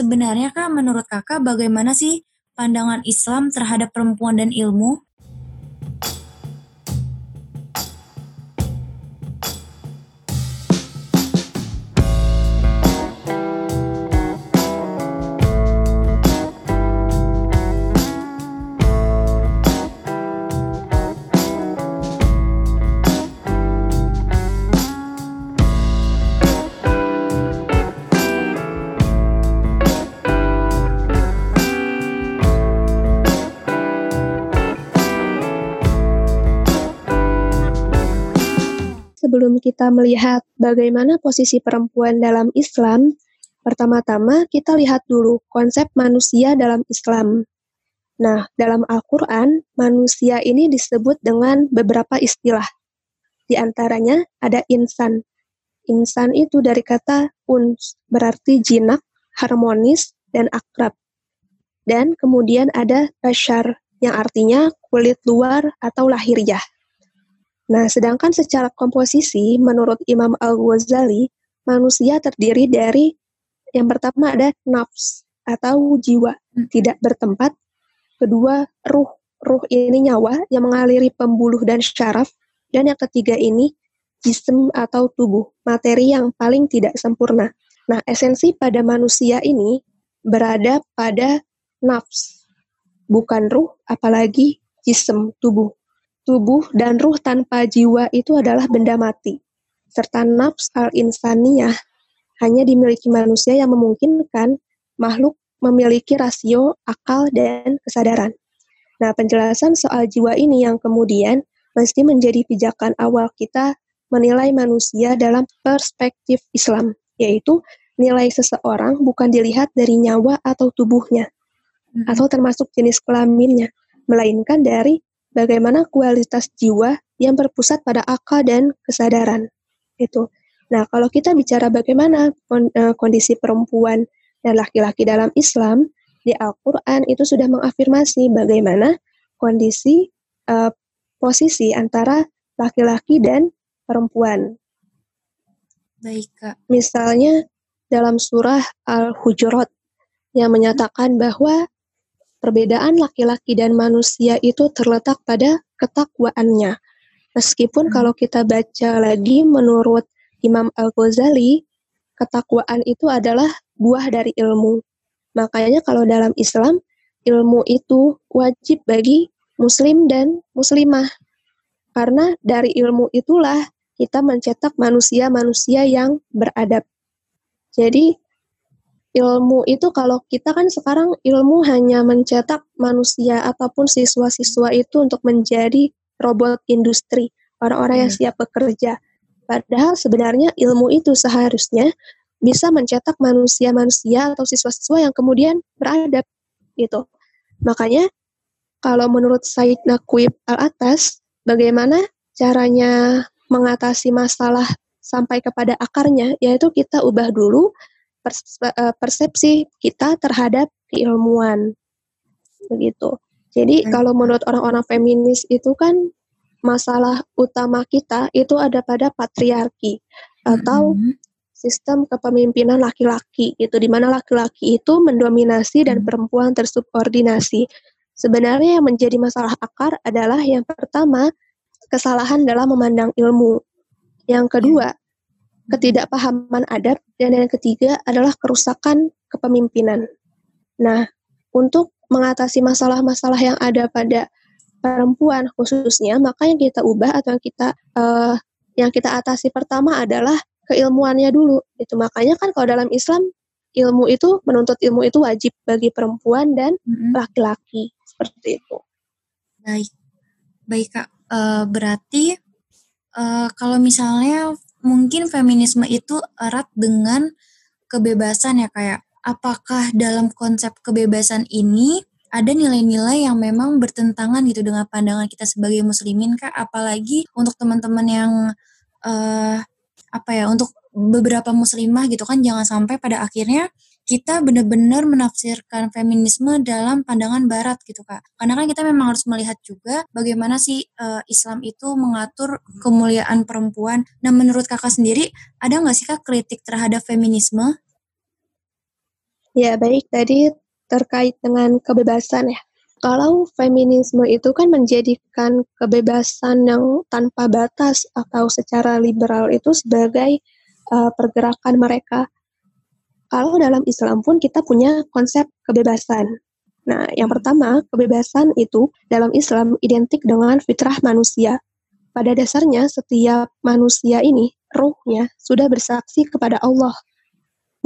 sebenarnya Kak, menurut Kakak bagaimana sih pandangan Islam terhadap perempuan dan ilmu? Sebelum kita melihat bagaimana posisi perempuan dalam Islam, pertama-tama kita lihat dulu konsep manusia dalam Islam. Nah, dalam Al-Quran, manusia ini disebut dengan beberapa istilah. Di antaranya ada insan. Insan itu dari kata uns, berarti jinak, harmonis, dan akrab. Dan kemudian ada bashar, yang artinya kulit luar atau lahiriah. Nah, sedangkan secara komposisi, menurut Imam Al-Ghazali, manusia terdiri dari yang pertama ada nafs atau jiwa, hmm. tidak bertempat. Kedua, ruh. Ruh ini nyawa yang mengaliri pembuluh dan syaraf. Dan yang ketiga ini, jism atau tubuh, materi yang paling tidak sempurna. Nah, esensi pada manusia ini berada pada nafs, bukan ruh, apalagi jism, tubuh tubuh dan ruh tanpa jiwa itu adalah benda mati, serta nafs al-insaniyah hanya dimiliki manusia yang memungkinkan makhluk memiliki rasio akal dan kesadaran. Nah, penjelasan soal jiwa ini yang kemudian mesti menjadi pijakan awal kita menilai manusia dalam perspektif Islam, yaitu nilai seseorang bukan dilihat dari nyawa atau tubuhnya, hmm. atau termasuk jenis kelaminnya, melainkan dari bagaimana kualitas jiwa yang berpusat pada akal dan kesadaran. Itu. Nah, kalau kita bicara bagaimana eh, kondisi perempuan dan laki-laki dalam Islam, di Al-Quran itu sudah mengafirmasi bagaimana kondisi uh, posisi antara laki-laki dan perempuan. Baik, Kak. Misalnya dalam surah Al-Hujurat yang menyatakan bahwa Perbedaan laki-laki dan manusia itu terletak pada ketakwaannya. Meskipun hmm. kalau kita baca lagi menurut Imam Al-Ghazali, ketakwaan itu adalah buah dari ilmu. Makanya kalau dalam Islam, ilmu itu wajib bagi muslim dan muslimah. Karena dari ilmu itulah kita mencetak manusia-manusia yang beradab. Jadi ilmu itu kalau kita kan sekarang ilmu hanya mencetak manusia ataupun siswa-siswa itu untuk menjadi robot industri, orang-orang yang hmm. siap bekerja. Padahal sebenarnya ilmu itu seharusnya bisa mencetak manusia-manusia atau siswa-siswa yang kemudian beradab gitu. Makanya kalau menurut Said Nakwib Al-Atas, bagaimana caranya mengatasi masalah sampai kepada akarnya, yaitu kita ubah dulu persepsi kita terhadap keilmuan begitu. Jadi hmm. kalau menurut orang-orang feminis itu kan masalah utama kita itu ada pada patriarki atau hmm. sistem kepemimpinan laki-laki itu di mana laki-laki itu mendominasi dan hmm. perempuan tersubordinasi. Sebenarnya yang menjadi masalah akar adalah yang pertama kesalahan dalam memandang ilmu. Yang kedua, ketidakpahaman adat, dan yang ketiga adalah kerusakan kepemimpinan. Nah, untuk mengatasi masalah-masalah yang ada pada perempuan khususnya, maka yang kita ubah atau yang kita uh, yang kita atasi pertama adalah keilmuannya dulu. Itu makanya kan kalau dalam Islam ilmu itu menuntut ilmu itu wajib bagi perempuan dan laki-laki mm-hmm. seperti itu. Baik, baik kak. Uh, berarti uh, kalau misalnya mungkin feminisme itu erat dengan kebebasan ya kayak apakah dalam konsep kebebasan ini ada nilai-nilai yang memang bertentangan gitu dengan pandangan kita sebagai muslimin kak? Apalagi untuk teman-teman yang uh, apa ya untuk beberapa muslimah gitu kan jangan sampai pada akhirnya kita benar-benar menafsirkan feminisme dalam pandangan barat gitu kak karena kan kita memang harus melihat juga bagaimana sih uh, Islam itu mengatur kemuliaan perempuan nah menurut kakak sendiri ada nggak sih kak kritik terhadap feminisme Ya, baik. Tadi terkait dengan kebebasan ya. Kalau feminisme itu kan menjadikan kebebasan yang tanpa batas atau secara liberal itu sebagai uh, pergerakan mereka. Kalau dalam Islam pun kita punya konsep kebebasan. Nah, yang pertama, kebebasan itu dalam Islam identik dengan fitrah manusia. Pada dasarnya, setiap manusia ini, ruhnya, sudah bersaksi kepada Allah.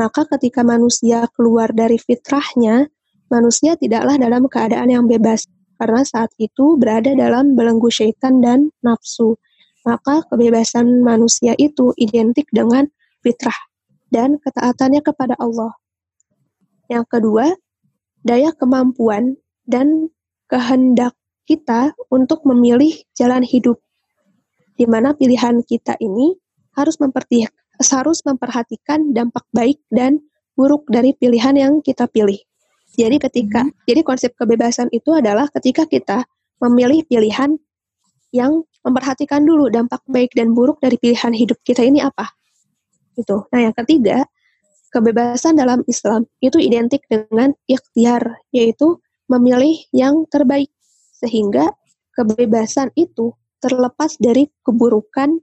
Maka ketika manusia keluar dari fitrahnya, manusia tidaklah dalam keadaan yang bebas, karena saat itu berada dalam belenggu syaitan dan nafsu. Maka kebebasan manusia itu identik dengan fitrah dan ketaatannya kepada Allah. Yang kedua, daya kemampuan dan kehendak kita untuk memilih jalan hidup. Di mana pilihan kita ini harus harus memperhatikan dampak baik dan buruk dari pilihan yang kita pilih. Jadi ketika hmm. jadi konsep kebebasan itu adalah ketika kita memilih pilihan yang memperhatikan dulu dampak baik dan buruk dari pilihan hidup kita ini apa. Itu. Nah, yang ketiga, kebebasan dalam Islam itu identik dengan ikhtiar, yaitu memilih yang terbaik. Sehingga kebebasan itu terlepas dari keburukan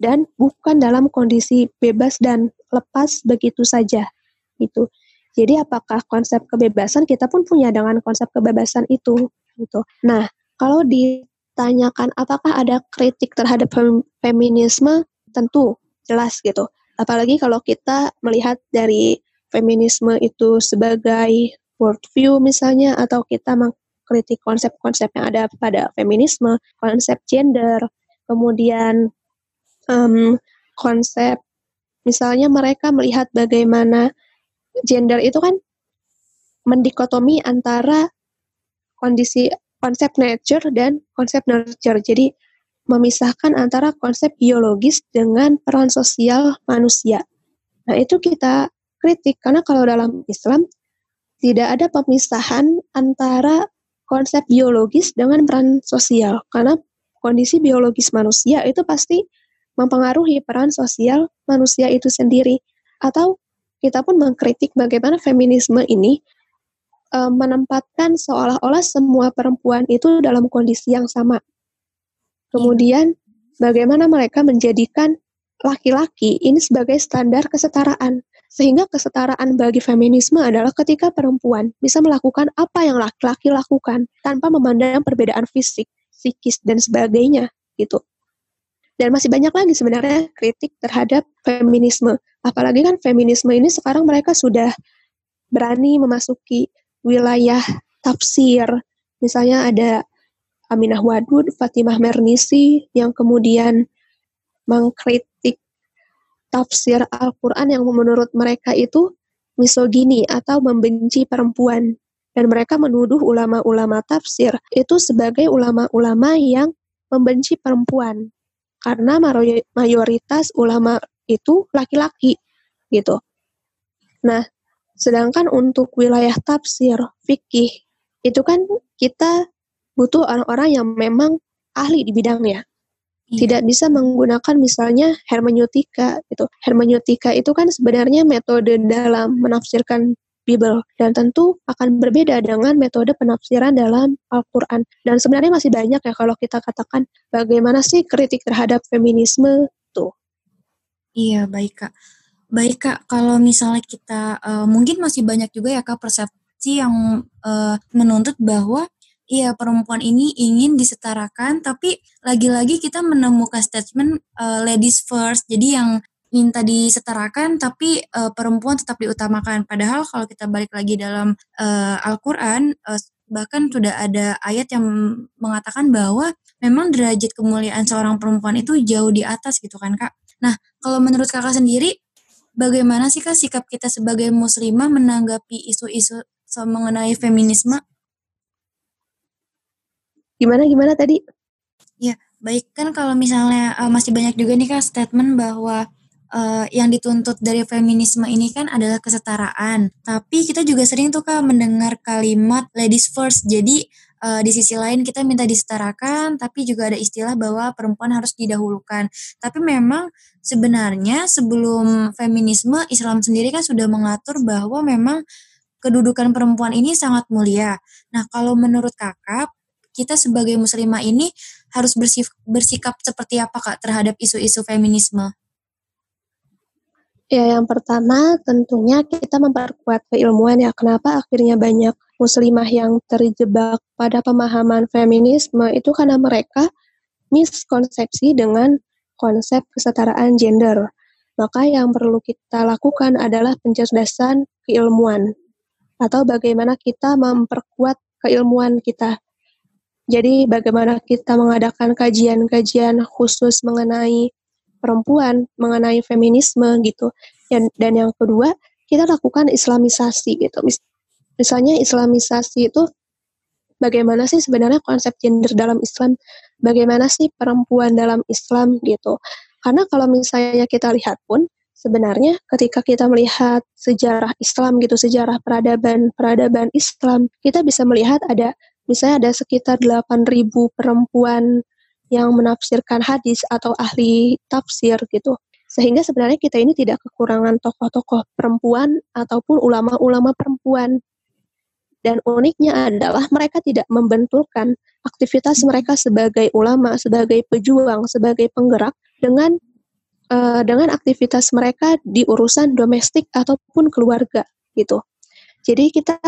dan bukan dalam kondisi bebas dan lepas begitu saja. Itu. Jadi apakah konsep kebebasan kita pun punya dengan konsep kebebasan itu gitu. Nah, kalau ditanyakan apakah ada kritik terhadap feminisme, tentu jelas gitu. Apalagi kalau kita melihat dari feminisme itu sebagai worldview misalnya atau kita mengkritik konsep-konsep yang ada pada feminisme, konsep gender, kemudian um, konsep misalnya mereka melihat bagaimana gender itu kan mendikotomi antara kondisi konsep nature dan konsep nurture. Jadi memisahkan antara konsep biologis dengan peran sosial manusia. Nah, itu kita kritik karena kalau dalam Islam tidak ada pemisahan antara konsep biologis dengan peran sosial karena kondisi biologis manusia itu pasti mempengaruhi peran sosial manusia itu sendiri atau kita pun mengkritik bagaimana feminisme ini uh, menempatkan seolah-olah semua perempuan itu dalam kondisi yang sama. Kemudian bagaimana mereka menjadikan laki-laki ini sebagai standar kesetaraan. Sehingga kesetaraan bagi feminisme adalah ketika perempuan bisa melakukan apa yang laki-laki lakukan tanpa memandang perbedaan fisik, psikis, dan sebagainya gitu. Dan masih banyak lagi sebenarnya kritik terhadap feminisme. Apalagi kan feminisme ini sekarang mereka sudah berani memasuki wilayah tafsir. Misalnya ada Aminah Wadud, Fatimah Mernisi yang kemudian mengkritik tafsir Al-Quran yang menurut mereka itu misogini atau membenci perempuan. Dan mereka menuduh ulama-ulama tafsir itu sebagai ulama-ulama yang membenci perempuan karena mayoritas ulama itu laki-laki gitu. Nah, sedangkan untuk wilayah tafsir, fikih, itu kan kita butuh orang-orang yang memang ahli di bidangnya. Iya. Tidak bisa menggunakan misalnya hermeneutika gitu. Hermeneutika itu kan sebenarnya metode dalam menafsirkan Bible dan tentu akan berbeda dengan metode penafsiran dalam Al-Quran. Dan sebenarnya masih banyak ya kalau kita katakan bagaimana sih kritik terhadap feminisme tuh. Iya, baik Kak. Baik Kak, kalau misalnya kita uh, mungkin masih banyak juga ya Kak persepsi yang uh, menuntut bahwa iya perempuan ini ingin disetarakan tapi lagi-lagi kita menemukan statement uh, ladies first. Jadi yang minta disetarakan tapi uh, perempuan tetap diutamakan. Padahal kalau kita balik lagi dalam uh, Al-Qur'an uh, bahkan sudah ada ayat yang mengatakan bahwa memang derajat kemuliaan seorang perempuan itu jauh di atas gitu kan Kak. Nah, kalau menurut Kakak sendiri bagaimana sih Kak sikap kita sebagai muslimah menanggapi isu-isu mengenai feminisme? Gimana gimana tadi? Ya, baik kan kalau misalnya uh, masih banyak juga nih Kak statement bahwa uh, yang dituntut dari feminisme ini kan adalah kesetaraan. Tapi kita juga sering tuh kak mendengar kalimat ladies first. Jadi uh, di sisi lain kita minta disetarakan, tapi juga ada istilah bahwa perempuan harus didahulukan. Tapi memang sebenarnya sebelum feminisme Islam sendiri kan sudah mengatur bahwa memang kedudukan perempuan ini sangat mulia. Nah, kalau menurut kakak, kita sebagai muslimah ini harus bersif, bersikap seperti apa kak terhadap isu-isu feminisme? Ya, yang pertama tentunya kita memperkuat keilmuan ya. Kenapa akhirnya banyak muslimah yang terjebak pada pemahaman feminisme itu karena mereka miskonsepsi dengan konsep kesetaraan gender. Maka yang perlu kita lakukan adalah pencerdasan keilmuan atau bagaimana kita memperkuat keilmuan kita. Jadi bagaimana kita mengadakan kajian-kajian khusus mengenai perempuan, mengenai feminisme gitu. Dan, dan yang kedua, kita lakukan islamisasi gitu. Mis misalnya islamisasi itu bagaimana sih sebenarnya konsep gender dalam Islam? Bagaimana sih perempuan dalam Islam gitu. Karena kalau misalnya kita lihat pun sebenarnya ketika kita melihat sejarah Islam gitu, sejarah peradaban peradaban Islam, kita bisa melihat ada misalnya ada sekitar 8.000 perempuan yang menafsirkan hadis atau ahli tafsir gitu. Sehingga sebenarnya kita ini tidak kekurangan tokoh-tokoh perempuan ataupun ulama-ulama perempuan. Dan uniknya adalah mereka tidak membenturkan aktivitas mereka sebagai ulama, sebagai pejuang, sebagai penggerak dengan uh, dengan aktivitas mereka di urusan domestik ataupun keluarga gitu. Jadi kita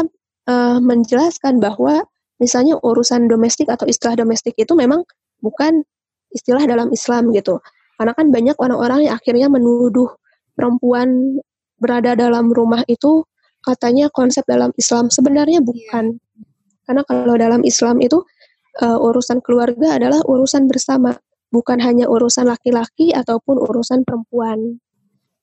uh, menjelaskan bahwa misalnya urusan domestik atau istilah domestik itu memang bukan istilah dalam Islam gitu. Karena kan banyak orang-orang yang akhirnya menuduh perempuan berada dalam rumah itu katanya konsep dalam Islam. Sebenarnya bukan. Karena kalau dalam Islam itu uh, urusan keluarga adalah urusan bersama, bukan hanya urusan laki-laki ataupun urusan perempuan.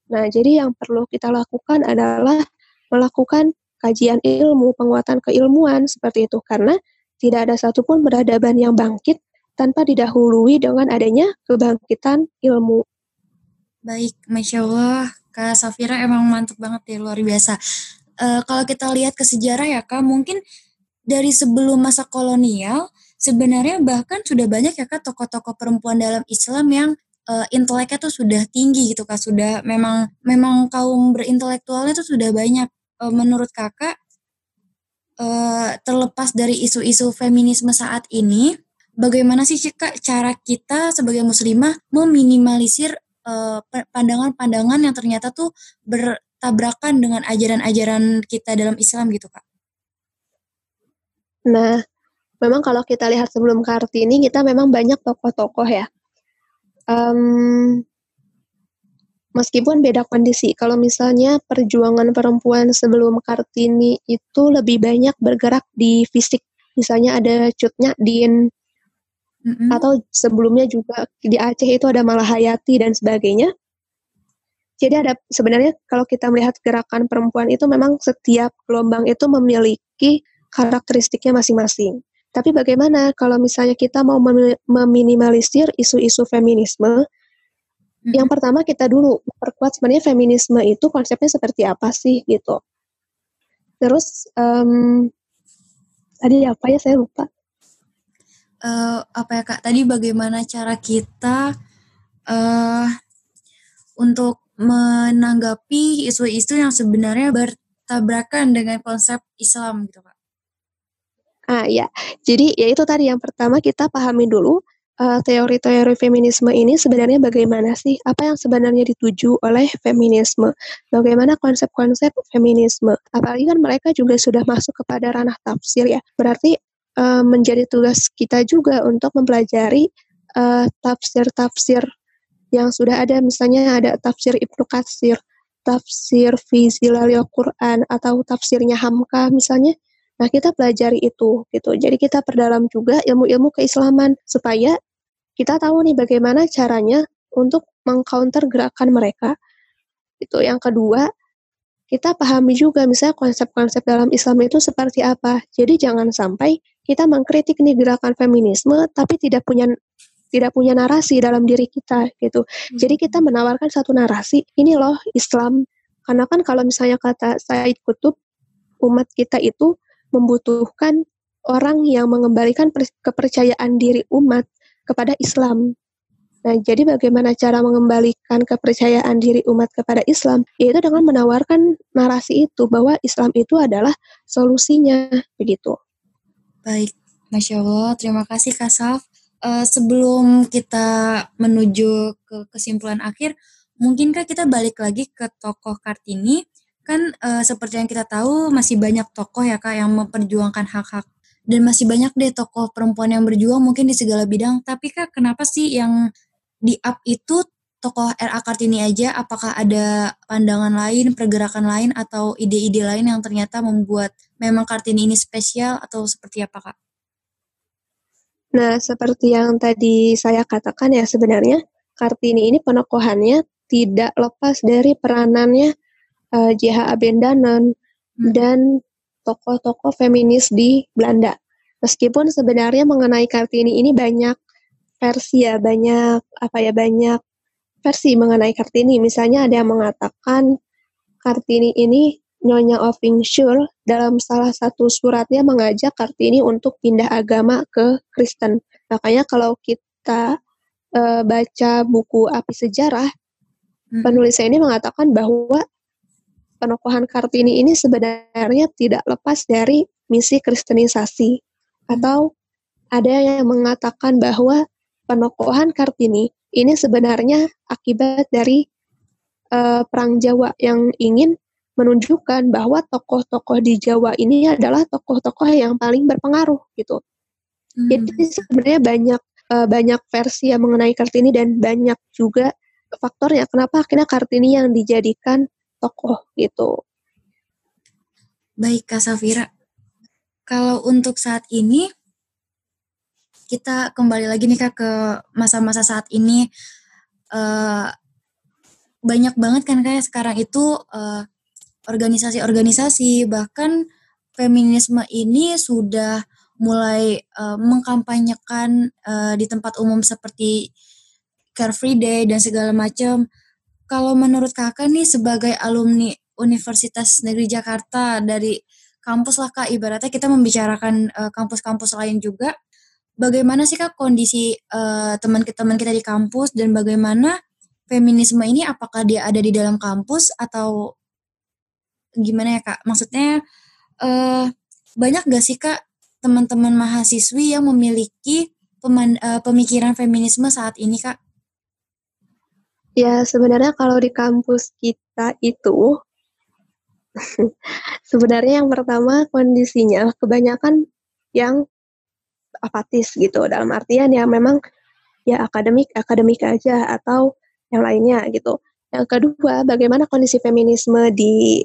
Nah, jadi yang perlu kita lakukan adalah melakukan kajian ilmu, penguatan keilmuan seperti itu karena tidak ada satupun peradaban yang bangkit tanpa didahului dengan adanya kebangkitan ilmu. Baik, masya Allah, Kak Safira emang mantap banget ya, luar biasa. Uh, kalau kita lihat ke sejarah ya Kak, mungkin dari sebelum masa kolonial, sebenarnya bahkan sudah banyak ya Kak tokoh-tokoh perempuan dalam Islam yang uh, inteleknya tuh sudah tinggi gitu Kak, sudah memang memang kaum berintelektualnya tuh sudah banyak uh, menurut kakak uh, terlepas dari isu-isu feminisme saat ini, bagaimana sih kak cara kita sebagai muslimah meminimalisir pandangan-pandangan uh, yang ternyata tuh bertabrakan dengan ajaran-ajaran kita dalam Islam gitu kak? Nah, memang kalau kita lihat sebelum Kartini kita memang banyak tokoh-tokoh ya. Um, meskipun beda kondisi. Kalau misalnya perjuangan perempuan sebelum Kartini itu lebih banyak bergerak di fisik. Misalnya ada Cutnya Din, mm-hmm. atau sebelumnya juga di Aceh itu ada Malahayati dan sebagainya. Jadi ada sebenarnya kalau kita melihat gerakan perempuan itu memang setiap gelombang itu memiliki karakteristiknya masing-masing. Tapi bagaimana kalau misalnya kita mau meminimalisir isu-isu feminisme, hmm Yang pertama kita dulu perkuat sebenarnya feminisme itu konsepnya seperti apa sih gitu. Terus um, tadi apa ya saya lupa. Uh, apa ya kak? Tadi bagaimana cara kita uh, untuk menanggapi isu-isu yang sebenarnya bertabrakan dengan konsep Islam gitu kak? Ah ya, jadi ya itu tadi yang pertama kita pahami dulu uh, teori-teori feminisme ini sebenarnya bagaimana sih? Apa yang sebenarnya dituju oleh feminisme? Bagaimana konsep-konsep feminisme? Apalagi kan mereka juga sudah masuk kepada ranah tafsir ya. Berarti uh, menjadi tugas kita juga untuk mempelajari eh, tafsir-tafsir yang sudah ada. Misalnya ada tafsir Ibnu Katsir, tafsir fi Quran atau tafsirnya Hamka misalnya. Nah, kita pelajari itu gitu. Jadi kita perdalam juga ilmu-ilmu keislaman supaya kita tahu nih bagaimana caranya untuk mengcounter gerakan mereka. Itu yang kedua, kita pahami juga misalnya konsep-konsep dalam Islam itu seperti apa. Jadi jangan sampai kita mengkritik nih gerakan feminisme tapi tidak punya tidak punya narasi dalam diri kita gitu. Jadi kita hmm. menawarkan satu narasi, ini loh Islam. Karena kan kalau misalnya kata Said Kutub, umat kita itu membutuhkan orang yang mengembalikan kepercayaan diri umat kepada Islam. Nah, jadi bagaimana cara mengembalikan kepercayaan diri umat kepada Islam? Yaitu dengan menawarkan narasi itu bahwa Islam itu adalah solusinya, begitu. Baik, Masya Allah. Terima kasih Kak Saf. Uh, sebelum kita menuju ke kesimpulan akhir, mungkinkah kita balik lagi ke tokoh Kartini? Kan uh, seperti yang kita tahu masih banyak tokoh ya Kak yang memperjuangkan hak-hak dan masih banyak deh tokoh perempuan yang berjuang mungkin di segala bidang. Tapi Kak, kenapa sih yang di up itu tokoh RA Kartini aja apakah ada pandangan lain, pergerakan lain atau ide-ide lain yang ternyata membuat memang Kartini ini spesial atau seperti apa Kak? Nah, seperti yang tadi saya katakan ya sebenarnya Kartini ini penokohannya tidak lepas dari peranannya uh, eh, J.H. Abendanon hmm. dan tokoh-tokoh feminis di Belanda. Meskipun sebenarnya mengenai Kartini ini banyak versi ya banyak apa ya banyak versi mengenai Kartini. Misalnya ada yang mengatakan Kartini ini Nyonya Shul dalam salah satu suratnya mengajak Kartini untuk pindah agama ke Kristen. Makanya kalau kita e, baca buku Api Sejarah, hmm. penulisnya ini mengatakan bahwa penokohan Kartini ini sebenarnya tidak lepas dari misi kristenisasi. Atau ada yang mengatakan bahwa penokohan Kartini ini sebenarnya akibat dari uh, perang Jawa yang ingin menunjukkan bahwa tokoh-tokoh di Jawa ini adalah tokoh-tokoh yang paling berpengaruh gitu. Hmm. Jadi sebenarnya banyak uh, banyak versi yang mengenai Kartini dan banyak juga faktornya kenapa akhirnya Kartini yang dijadikan tokoh gitu. Baik Kak Safira. Kalau untuk saat ini kita kembali lagi nih kak ke masa-masa saat ini uh, banyak banget kan kayak sekarang itu uh, organisasi-organisasi bahkan feminisme ini sudah mulai uh, mengkampanyekan uh, di tempat umum seperti Carefree Day dan segala macam. Kalau menurut kakak nih sebagai alumni Universitas Negeri Jakarta dari kampus lah kak, ibaratnya kita membicarakan kampus-kampus uh, lain juga bagaimana sih kak kondisi uh, teman-teman kita di kampus dan bagaimana feminisme ini apakah dia ada di dalam kampus atau gimana ya kak? Maksudnya uh, banyak gak sih kak teman-teman mahasiswi yang memiliki pemikiran feminisme saat ini kak? Ya sebenarnya kalau di kampus kita itu sebenarnya yang pertama kondisinya kebanyakan yang apatis gitu dalam artian ya memang ya akademik akademik aja atau yang lainnya gitu. Yang kedua, bagaimana kondisi feminisme di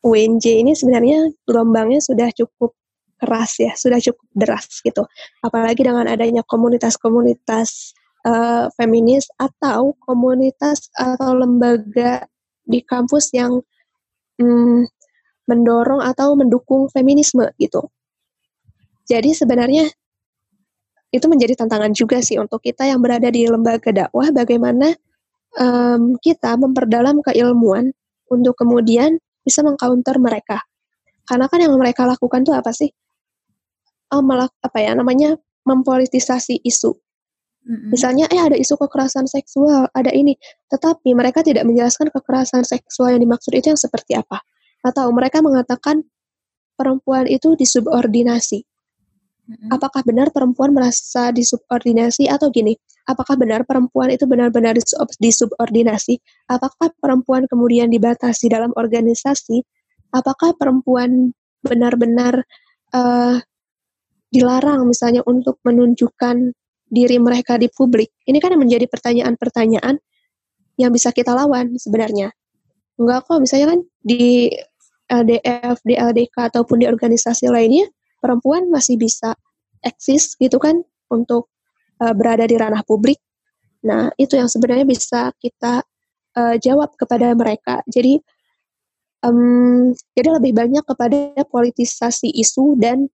UNJ ini sebenarnya gelombangnya sudah cukup keras ya, sudah cukup deras gitu. Apalagi dengan adanya komunitas-komunitas uh, feminis atau komunitas atau lembaga di kampus yang um, mendorong atau mendukung feminisme gitu. Jadi sebenarnya itu menjadi tantangan juga sih untuk kita yang berada di lembaga dakwah bagaimana um, kita memperdalam keilmuan untuk kemudian bisa mengcounter mereka. Karena kan yang mereka lakukan tuh apa sih? Oh, malah apa ya namanya mempolitisasi isu. Mm-hmm. Misalnya, eh ada isu kekerasan seksual, ada ini, tetapi mereka tidak menjelaskan kekerasan seksual yang dimaksud itu yang seperti apa. Atau mereka mengatakan perempuan itu disubordinasi. Apakah benar perempuan merasa disubordinasi atau gini? Apakah benar perempuan itu benar-benar disubordinasi? Apakah perempuan kemudian dibatasi dalam organisasi? Apakah perempuan benar-benar uh, dilarang misalnya untuk menunjukkan diri mereka di publik? Ini kan yang menjadi pertanyaan-pertanyaan yang bisa kita lawan sebenarnya. Enggak kok, misalnya kan di LDF, di LDK ataupun di organisasi lainnya perempuan masih bisa eksis gitu kan untuk uh, berada di ranah publik. Nah, itu yang sebenarnya bisa kita uh, jawab kepada mereka. Jadi um, jadi lebih banyak kepada politisasi isu dan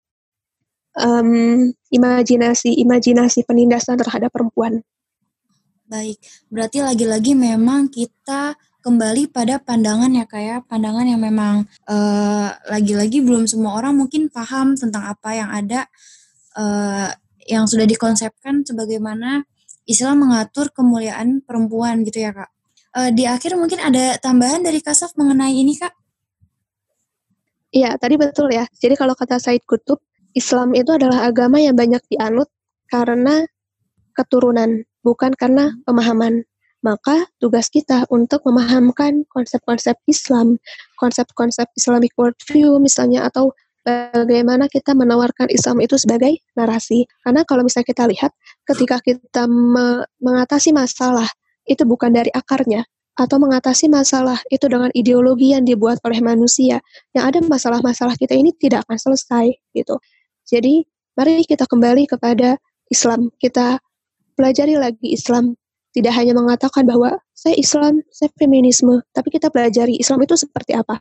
um, imajinasi imajinasi penindasan terhadap perempuan. Baik, berarti lagi-lagi memang kita kembali pada pandangan ya kayak ya. pandangan yang memang uh, lagi-lagi belum semua orang mungkin paham tentang apa yang ada uh, yang sudah dikonsepkan sebagaimana Islam mengatur kemuliaan perempuan gitu ya kak. Uh, di akhir mungkin ada tambahan dari Kasaf mengenai ini kak? Iya, tadi betul ya. Jadi kalau kata Said Kutub, Islam itu adalah agama yang banyak dianut karena keturunan, bukan karena pemahaman. Maka tugas kita untuk memahamkan konsep-konsep Islam, konsep-konsep Islamic worldview misalnya, atau bagaimana kita menawarkan Islam itu sebagai narasi. Karena kalau misalnya kita lihat, ketika kita me mengatasi masalah, itu bukan dari akarnya, atau mengatasi masalah itu dengan ideologi yang dibuat oleh manusia, yang ada masalah-masalah kita ini tidak akan selesai gitu. Jadi mari kita kembali kepada Islam. Kita pelajari lagi Islam. Tidak hanya mengatakan bahwa saya Islam, saya feminisme, tapi kita pelajari Islam itu seperti apa.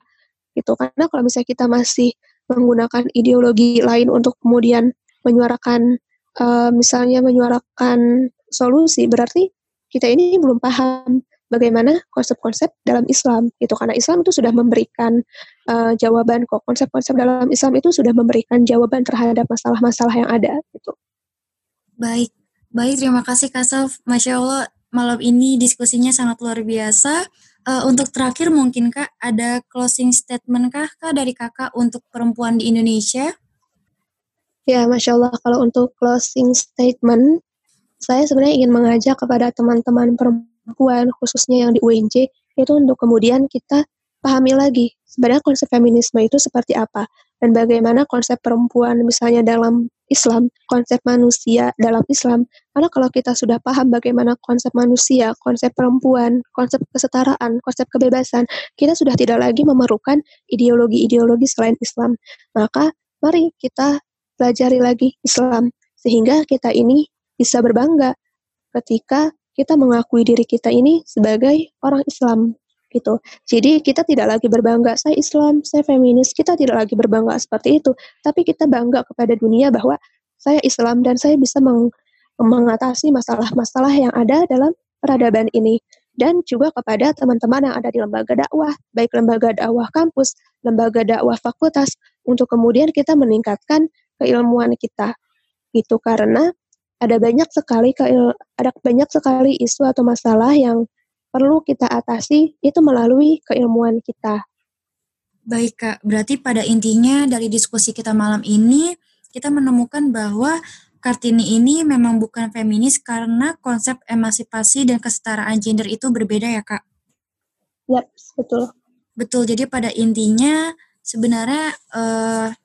Gitu. Karena kalau misalnya kita masih menggunakan ideologi lain untuk kemudian menyuarakan uh, misalnya menyuarakan solusi, berarti kita ini belum paham bagaimana konsep-konsep dalam Islam gitu karena Islam itu sudah memberikan uh, jawaban kok konsep-konsep dalam Islam itu sudah memberikan jawaban terhadap masalah-masalah yang ada gitu. Baik, baik terima kasih Kasaf. Masya Allah malam ini diskusinya sangat luar biasa. Uh, untuk terakhir mungkin Kak ada closing statement kah Kak dari Kakak untuk perempuan di Indonesia? Ya, Masya Allah kalau untuk closing statement saya sebenarnya ingin mengajak kepada teman-teman perempuan perempuan, khususnya yang di UNJ, itu untuk kemudian kita pahami lagi sebenarnya konsep feminisme itu seperti apa dan bagaimana konsep perempuan misalnya dalam Islam, konsep manusia dalam Islam. Karena kalau kita sudah paham bagaimana konsep manusia, konsep perempuan, konsep kesetaraan, konsep kebebasan, kita sudah tidak lagi memerlukan ideologi-ideologi selain Islam. Maka mari kita pelajari lagi Islam sehingga kita ini bisa berbangga ketika kita mengakui diri kita ini sebagai orang Islam gitu. Jadi kita tidak lagi berbangga saya Islam, saya feminis, kita tidak lagi berbangga seperti itu, tapi kita bangga kepada dunia bahwa saya Islam dan saya bisa meng mengatasi masalah-masalah yang ada dalam peradaban ini dan juga kepada teman-teman yang ada di lembaga dakwah, baik lembaga dakwah kampus, lembaga dakwah fakultas untuk kemudian kita meningkatkan keilmuan kita. Itu karena ada banyak sekali ada banyak sekali isu atau masalah yang perlu kita atasi itu melalui keilmuan kita. Baik Kak, berarti pada intinya dari diskusi kita malam ini kita menemukan bahwa Kartini ini memang bukan feminis karena konsep emansipasi dan kesetaraan gender itu berbeda ya Kak? Yap, betul. Betul, jadi pada intinya sebenarnya uh,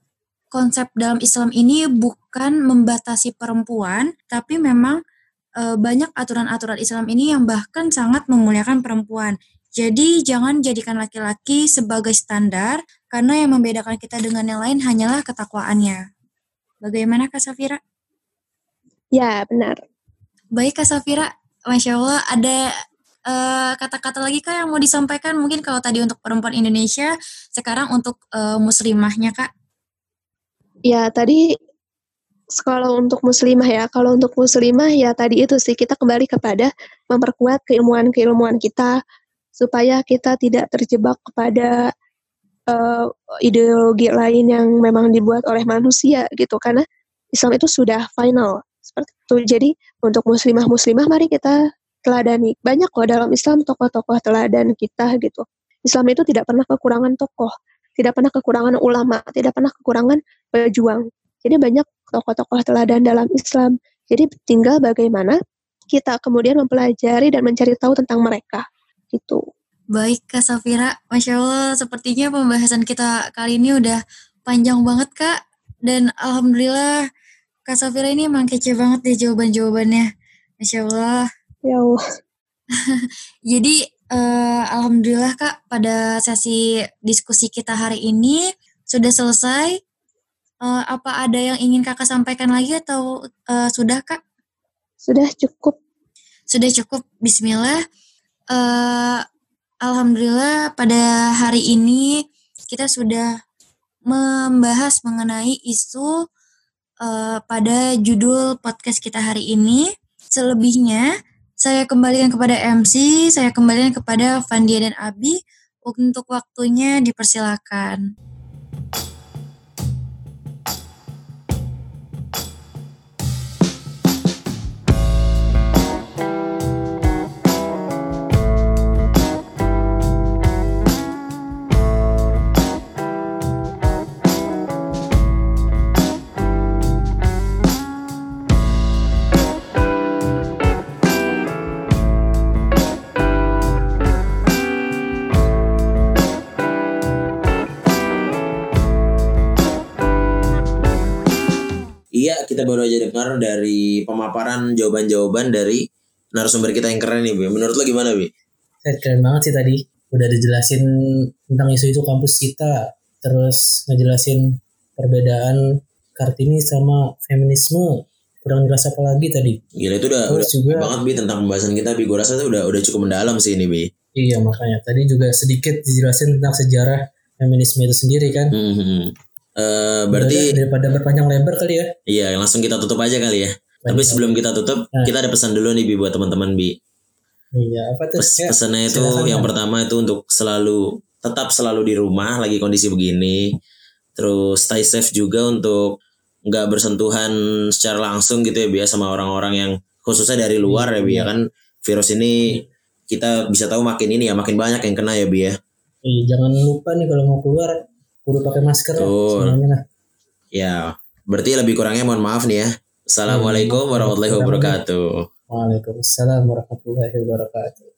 konsep dalam Islam ini bukan membatasi perempuan, tapi memang e, banyak aturan-aturan Islam ini yang bahkan sangat memuliakan perempuan. Jadi jangan jadikan laki-laki sebagai standar karena yang membedakan kita dengan yang lain hanyalah ketakwaannya. Bagaimana Kak Safira? Ya, benar. Baik Kak Safira, Masya Allah ada kata kata-kata lagi Kak yang mau disampaikan mungkin kalau tadi untuk perempuan Indonesia, sekarang untuk uh, muslimahnya Kak? Ya, tadi kalau untuk muslimah ya, kalau untuk muslimah ya tadi itu sih kita kembali kepada memperkuat keilmuan-keilmuan kita supaya kita tidak terjebak kepada uh, ideologi lain yang memang dibuat oleh manusia gitu karena Islam itu sudah final seperti itu. Jadi untuk muslimah-muslimah mari kita teladani. Banyak kok dalam Islam tokoh-tokoh teladan kita gitu. Islam itu tidak pernah kekurangan tokoh tidak pernah kekurangan ulama, tidak pernah kekurangan pejuang. Jadi banyak tokoh-tokoh teladan dalam Islam. Jadi tinggal bagaimana kita kemudian mempelajari dan mencari tahu tentang mereka. Gitu. Baik Kak Safira, Masya Allah sepertinya pembahasan kita kali ini udah panjang banget Kak. Dan Alhamdulillah Kak Safira ini emang kece banget deh jawaban-jawabannya. Masya Allah. Ya Allah. Jadi Uh, Alhamdulillah Kak, pada sesi diskusi kita hari ini sudah selesai. Uh, apa ada yang ingin Kakak sampaikan lagi atau uh, sudah Kak? Sudah cukup. Sudah cukup. Bismillah. Uh, Alhamdulillah pada hari ini kita sudah membahas mengenai isu uh, pada judul podcast kita hari ini. Selebihnya saya kembalikan kepada MC, saya kembalikan kepada Vandia dan Abi untuk waktunya dipersilakan. Kita baru aja dengar dari pemaparan jawaban-jawaban dari narasumber kita yang keren nih, Bi. Menurut lo gimana, Bi? Saya keren banget sih tadi. Udah dijelasin tentang isu-isu kampus kita. Terus ngejelasin perbedaan Kartini sama feminisme. Kurang jelas apa lagi tadi. Gila itu udah, Terus udah juga- banget Bi tentang pembahasan kita, Bi. Gue rasa itu udah udah cukup mendalam sih ini, Bi. Iya makanya. Tadi juga sedikit dijelasin tentang sejarah feminisme itu sendiri kan. Hmm, hmm, Eh, berarti Udah, daripada berpanjang lebar kali ya. iya langsung kita tutup aja kali ya. Tapi sebelum kita tutup, Nah. kita ada pesan dulu nih Bi buat teman-teman Bi. Iya apa tuh? Pes- Ya, pesannya itu silakan, yang pertama itu untuk selalu tetap selalu di rumah lagi kondisi begini. Terus stay safe juga untuk nggak bersentuhan secara langsung gitu ya Bi ya sama orang-orang yang khususnya dari luar ya Bi ya kan virus ini kita bisa tahu makin ini ya makin banyak yang kena ya Bi ya. Iya, jangan lupa nih kalau mau keluar kudu pakai masker Betul. semuanya lah. Ya, berarti lebih kurangnya mohon maaf nih ya. Assalamualaikum warahmatullahi wabarakatuh. Waalaikumsalam warahmatullahi wabarakatuh.